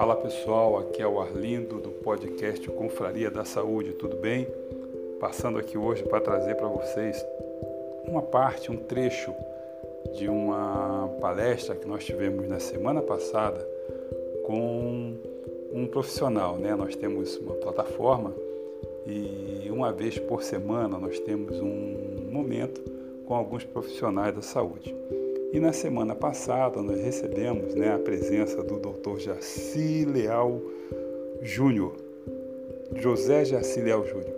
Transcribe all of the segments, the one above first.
Fala pessoal, aqui é o Arlindo do podcast Confraria da Saúde, tudo bem? Passando aqui hoje para trazer para vocês uma parte, um trecho de uma palestra que nós tivemos na semana passada com um profissional, né? Nós temos uma plataforma e uma vez por semana nós temos um momento com alguns profissionais da saúde. E na semana passada nós recebemos né, a presença do Dr. Jaci Leal Júnior, José Jaci Leal Júnior.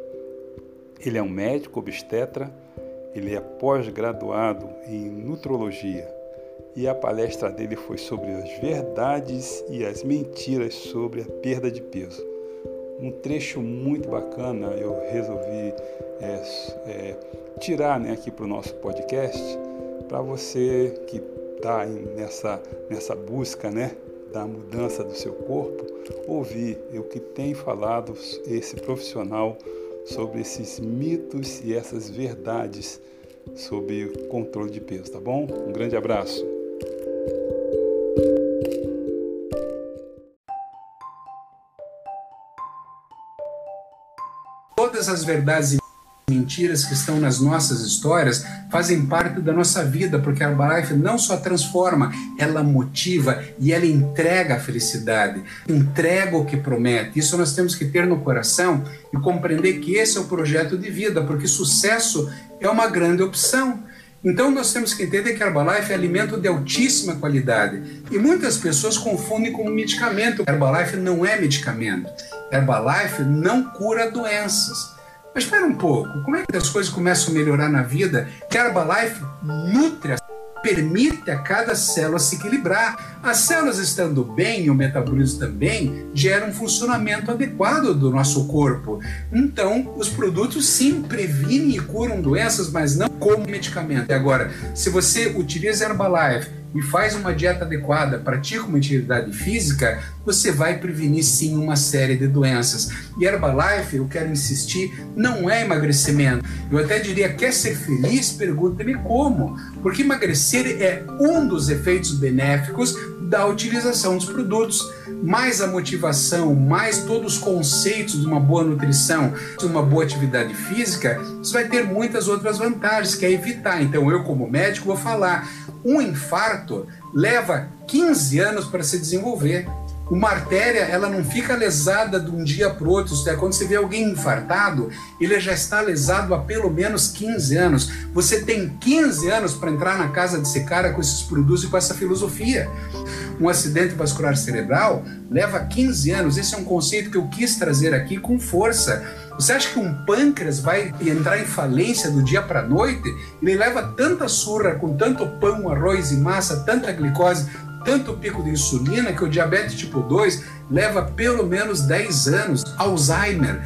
Ele é um médico obstetra, ele é pós-graduado em nutrologia e a palestra dele foi sobre as verdades e as mentiras sobre a perda de peso. Um trecho muito bacana eu resolvi é, é, tirar né, aqui para o nosso podcast para você que está nessa, nessa busca né, da mudança do seu corpo, ouvir o que tem falado esse profissional sobre esses mitos e essas verdades sobre controle de peso, tá bom? Um grande abraço. Todas as verdades mentiras que estão nas nossas histórias fazem parte da nossa vida, porque a Herbalife não só transforma, ela motiva e ela entrega a felicidade, entrega o que promete. Isso nós temos que ter no coração e compreender que esse é o projeto de vida, porque sucesso é uma grande opção. Então nós temos que entender que a Herbalife é alimento de altíssima qualidade. E muitas pessoas confundem com medicamento. Herbalife não é medicamento. Herbalife não cura doenças. Mas espera um pouco, como é que as coisas começam a melhorar na vida? Que a Herbalife nutre, permite a cada célula se equilibrar. As células estando bem o metabolismo também geram um funcionamento adequado do nosso corpo. Então, os produtos sim previnem e curam doenças, mas não como medicamento. E agora, se você utiliza Herbalife e faz uma dieta adequada, pratica uma atividade física, você vai prevenir sim uma série de doenças. E Herbalife, eu quero insistir, não é emagrecimento. Eu até diria, quer ser feliz? Pergunta-me como. Porque emagrecer é um dos efeitos benéficos da utilização dos produtos. Mais a motivação, mais todos os conceitos de uma boa nutrição, de uma boa atividade física, você vai ter muitas outras vantagens, que é evitar. Então, eu, como médico, vou falar um infarto leva 15 anos para se desenvolver. Uma artéria, ela não fica lesada de um dia para o outro. Quando você vê alguém infartado, ele já está lesado há pelo menos 15 anos. Você tem 15 anos para entrar na casa desse cara com esses produtos e com essa filosofia. Um acidente vascular cerebral leva 15 anos. Esse é um conceito que eu quis trazer aqui com força você acha que um pâncreas vai entrar em falência do dia para a noite? Ele leva tanta surra com tanto pão, arroz e massa, tanta glicose, tanto pico de insulina que o diabetes tipo 2 leva pelo menos 10 anos. Alzheimer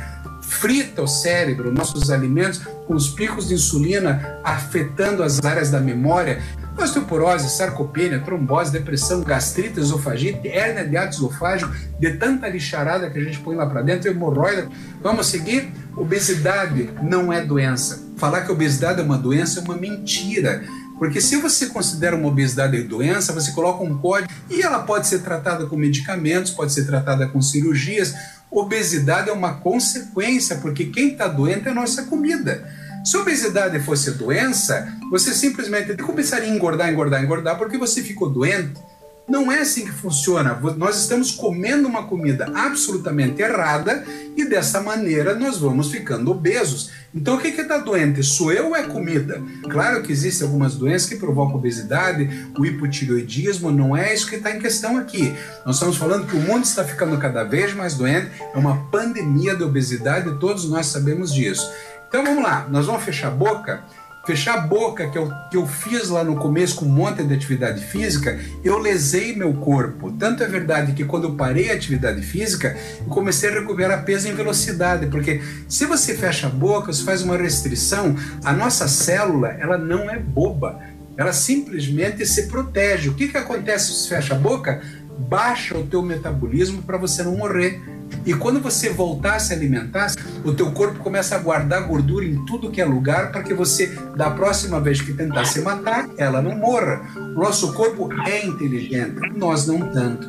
frita o cérebro, nossos alimentos, com os picos de insulina afetando as áreas da memória. Osteoporose, sarcopenia, trombose, depressão, gastrite, esofagite, hérnia de ato esofágico, de tanta lixarada que a gente põe lá para dentro, hemorroida. Vamos seguir? Obesidade não é doença. Falar que obesidade é uma doença é uma mentira. Porque se você considera uma obesidade doença, você coloca um código e ela pode ser tratada com medicamentos, pode ser tratada com cirurgias. Obesidade é uma consequência, porque quem está doente é a nossa comida. Se obesidade fosse doença, você simplesmente começaria a engordar, engordar, engordar, porque você ficou doente. Não é assim que funciona. Nós estamos comendo uma comida absolutamente errada e dessa maneira nós vamos ficando obesos. Então o que está doente? Sou eu ou é comida? Claro que existem algumas doenças que provocam obesidade, o hipotireoidismo, não é isso que está em questão aqui. Nós estamos falando que o mundo está ficando cada vez mais doente, é uma pandemia de obesidade, todos nós sabemos disso. Então vamos lá, nós vamos fechar a boca. Fechar a boca que eu, que eu fiz lá no começo com um monte de atividade física, eu lesei meu corpo. Tanto é verdade que quando eu parei a atividade física, eu comecei a recuperar peso em velocidade, porque se você fecha a boca, você faz uma restrição, a nossa célula ela não é boba, ela simplesmente se protege. O que, que acontece se fecha a boca? Baixa o teu metabolismo para você não morrer e quando você voltar a se alimentar, o teu corpo começa a guardar gordura em tudo que é lugar para que você, da próxima vez que tentar se matar, ela não morra. O nosso corpo é inteligente, nós não tanto.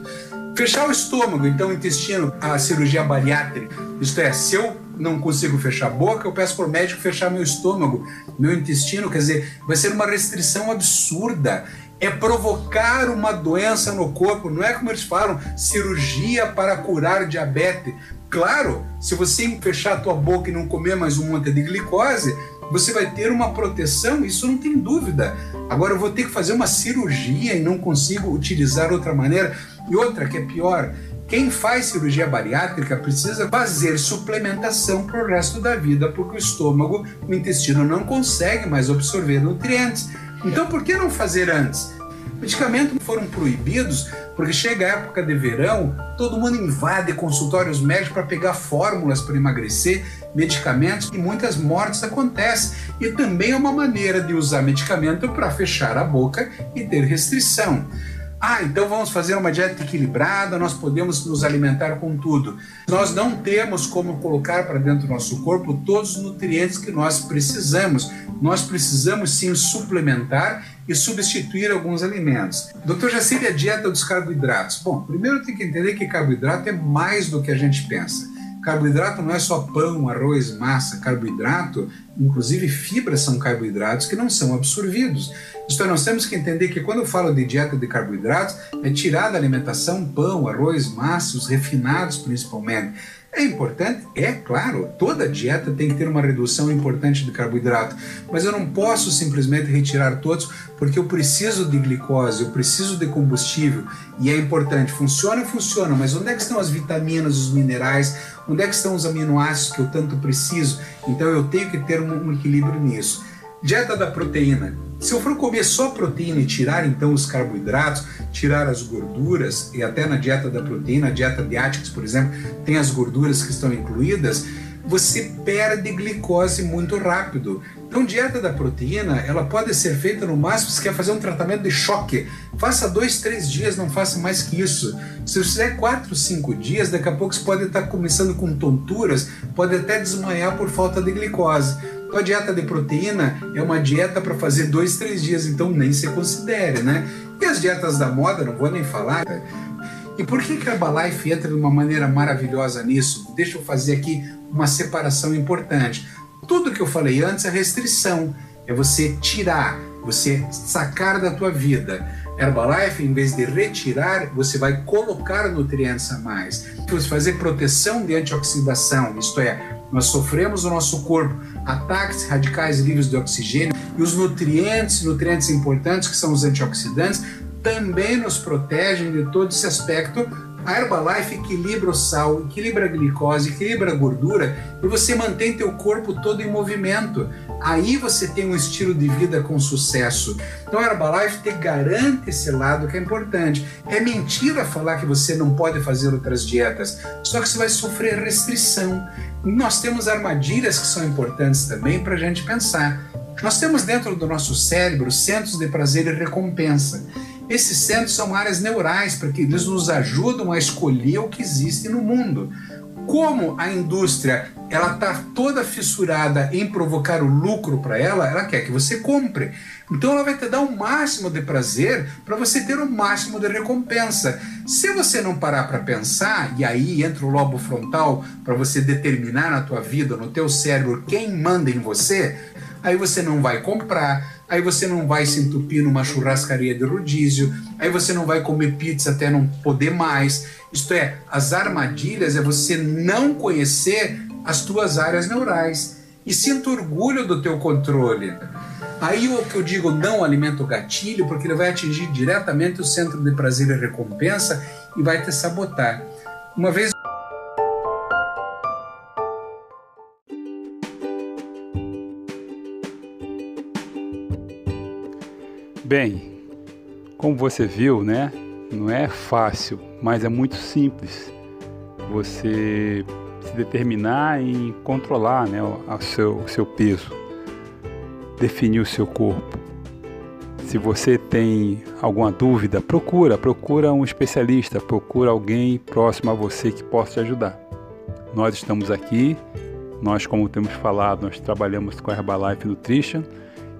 Fechar o estômago, então o intestino, a cirurgia bariátrica. Isto é, se eu não consigo fechar a boca, eu peço para o médico fechar meu estômago, meu intestino, quer dizer, vai ser uma restrição absurda. É provocar uma doença no corpo, não é como eles falam, cirurgia para curar diabetes. Claro, se você fechar a tua boca e não comer mais um monte de glicose, você vai ter uma proteção, isso não tem dúvida. Agora eu vou ter que fazer uma cirurgia e não consigo utilizar outra maneira. E outra que é pior, quem faz cirurgia bariátrica precisa fazer suplementação para o resto da vida, porque o estômago, o intestino não consegue mais absorver nutrientes. Então por que não fazer antes? Medicamentos foram proibidos porque chega a época de verão, todo mundo invade consultórios médicos para pegar fórmulas para emagrecer, medicamentos e muitas mortes acontecem. E também é uma maneira de usar medicamento para fechar a boca e ter restrição. Ah, então vamos fazer uma dieta equilibrada, nós podemos nos alimentar com tudo. Nós não temos como colocar para dentro do nosso corpo todos os nutrientes que nós precisamos. Nós precisamos sim suplementar e substituir alguns alimentos. Doutor Jacir, a dieta dos carboidratos. Bom, primeiro tem que entender que carboidrato é mais do que a gente pensa. Carboidrato não é só pão, arroz, massa. Carboidrato, inclusive fibras, são carboidratos que não são absorvidos. É, nós temos que entender que quando eu falo de dieta de carboidratos, é tirar da alimentação pão, arroz, massa, os refinados principalmente. É importante? É claro, toda dieta tem que ter uma redução importante de carboidrato, mas eu não posso simplesmente retirar todos porque eu preciso de glicose, eu preciso de combustível e é importante. Funciona, funciona, mas onde é que estão as vitaminas, os minerais, onde é que estão os aminoácidos que eu tanto preciso? Então eu tenho que ter um, equilíbrio nisso. Dieta da proteína. Se eu for comer só proteína e tirar então os carboidratos, tirar as gorduras, e até na dieta da proteína, a dieta de Atkins, por exemplo, tem as gorduras que estão incluídas, você perde glicose muito rápido. Então, dieta da proteína, ela pode ser feita no máximo se quer fazer um tratamento de choque. Faça dois, três dias, não faça mais que isso. Se você fizer quatro, cinco dias, daqui a pouco você pode estar começando com tonturas, pode até desmanhar por falta de glicose. Então, a dieta de proteína é uma dieta para fazer dois, três dias, então nem se considere, né? E as dietas da moda, não vou nem falar. Né? E por que, que a Herbalife entra de uma maneira maravilhosa nisso? Deixa eu fazer aqui uma separação importante. Tudo que eu falei antes é restrição, é você tirar, você sacar da tua vida. Herbalife, em vez de retirar, você vai colocar nutrientes a mais. Você fazer proteção de antioxidação, isto é, nós sofremos o nosso corpo ataques radicais livres de oxigênio e os nutrientes, nutrientes importantes que são os antioxidantes, também nos protegem de todo esse aspecto. A Herbalife equilibra o sal, equilibra a glicose, equilibra a gordura e você mantém teu corpo todo em movimento. Aí você tem um estilo de vida com sucesso. Então a Herbalife te garante esse lado que é importante. É mentira falar que você não pode fazer outras dietas, só que você vai sofrer restrição. Nós temos armadilhas que são importantes também para a gente pensar. Nós temos dentro do nosso cérebro centros de prazer e recompensa. Esses centros são áreas neurais, porque eles nos ajudam a escolher o que existe no mundo. Como a indústria ela está toda fissurada em provocar o lucro para ela, ela quer que você compre. Então ela vai te dar o máximo de prazer para você ter o máximo de recompensa. Se você não parar para pensar, e aí entra o lobo frontal para você determinar na tua vida, no teu cérebro, quem manda em você, aí você não vai comprar, aí você não vai se entupir numa churrascaria de rodízio, aí você não vai comer pizza até não poder mais. Isto é, as armadilhas é você não conhecer as tuas áreas neurais e sinta orgulho do teu controle. Aí o que eu digo não alimenta o gatilho, porque ele vai atingir diretamente o centro de prazer e recompensa e vai te sabotar. Uma vez Bem, como você viu, né? Não é fácil, mas é muito simples. Você se determinar em controlar né, o, seu, o seu peso, definir o seu corpo. Se você tem alguma dúvida, procura, procura um especialista, procura alguém próximo a você que possa te ajudar. Nós estamos aqui, nós como temos falado, nós trabalhamos com a Herbalife Nutrition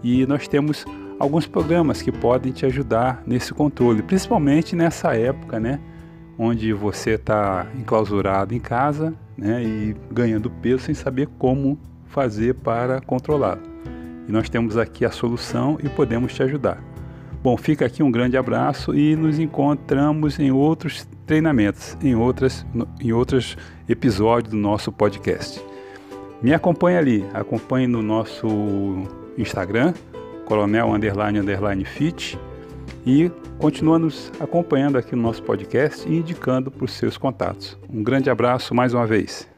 e nós temos alguns programas que podem te ajudar nesse controle, principalmente nessa época, né, onde você está enclausurado em casa né, e ganhando peso sem saber como fazer para controlá-lo. E nós temos aqui a solução e podemos te ajudar. Bom, fica aqui um grande abraço e nos encontramos em outros treinamentos, em, outras, em outros episódios do nosso podcast. Me acompanhe ali, acompanhe no nosso Instagram, coronel underline underline fit e continua nos acompanhando aqui no nosso podcast e indicando para os seus contatos. Um grande abraço mais uma vez.